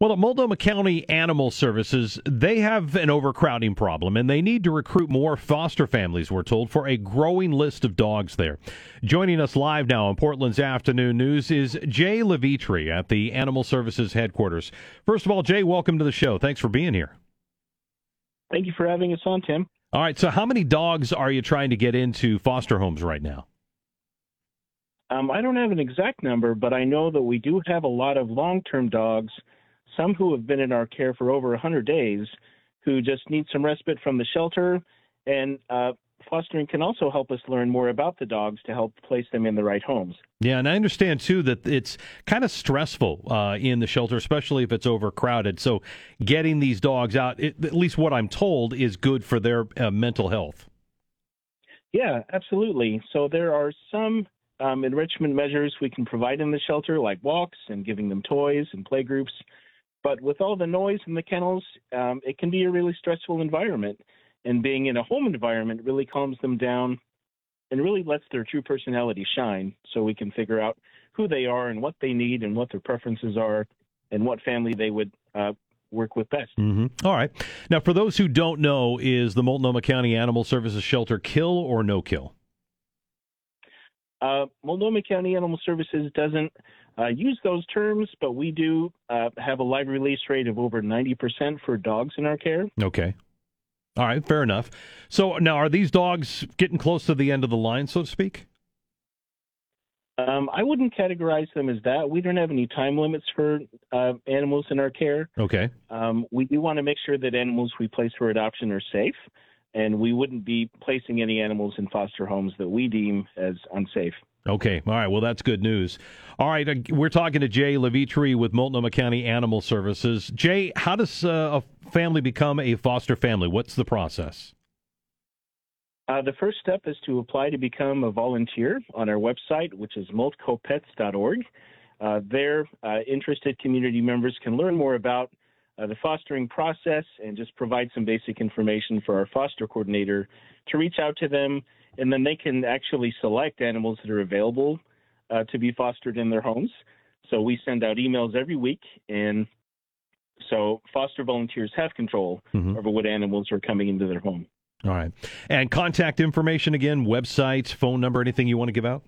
Well, at Multnomah County Animal Services, they have an overcrowding problem and they need to recruit more foster families, we're told, for a growing list of dogs there. Joining us live now on Portland's Afternoon News is Jay Levitri at the Animal Services headquarters. First of all, Jay, welcome to the show. Thanks for being here. Thank you for having us on, Tim. All right, so how many dogs are you trying to get into foster homes right now? Um, I don't have an exact number, but I know that we do have a lot of long term dogs some who have been in our care for over 100 days who just need some respite from the shelter. And uh, fostering can also help us learn more about the dogs to help place them in the right homes. Yeah, and I understand too that it's kind of stressful uh, in the shelter, especially if it's overcrowded. So getting these dogs out, it, at least what I'm told, is good for their uh, mental health. Yeah, absolutely. So there are some um, enrichment measures we can provide in the shelter, like walks and giving them toys and play groups. But with all the noise in the kennels, um, it can be a really stressful environment. And being in a home environment really calms them down and really lets their true personality shine so we can figure out who they are and what they need and what their preferences are and what family they would uh, work with best. Mm-hmm. All right. Now, for those who don't know, is the Multnomah County Animal Services Shelter kill or no kill? Uh, Multnomah County Animal Services doesn't uh, use those terms, but we do uh, have a live release rate of over 90% for dogs in our care. Okay. All right, fair enough. So now, are these dogs getting close to the end of the line, so to speak? Um, I wouldn't categorize them as that. We don't have any time limits for uh, animals in our care. Okay. Um, we do want to make sure that animals we place for adoption are safe, and we wouldn't be placing any animals in foster homes that we deem as unsafe. Okay. All right. Well, that's good news. All right. We're talking to Jay Levitri with Multnomah County Animal Services. Jay, how does uh, a family become a foster family? What's the process? Uh, the first step is to apply to become a volunteer on our website, which is multcopets.org. Uh, there, uh, interested community members can learn more about uh, the fostering process and just provide some basic information for our foster coordinator to reach out to them and then they can actually select animals that are available uh, to be fostered in their homes. So we send out emails every week, and so foster volunteers have control mm-hmm. over what animals are coming into their home. All right. And contact information again, website, phone number, anything you want to give out?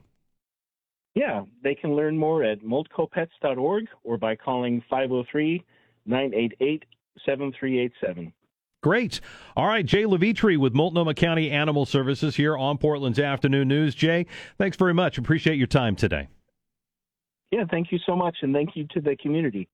Yeah, they can learn more at multcopets.org or by calling 503 988 7387. Great. All right, Jay Levitri with Multnomah County Animal Services here on Portland's Afternoon News. Jay, thanks very much. Appreciate your time today. Yeah, thank you so much, and thank you to the community.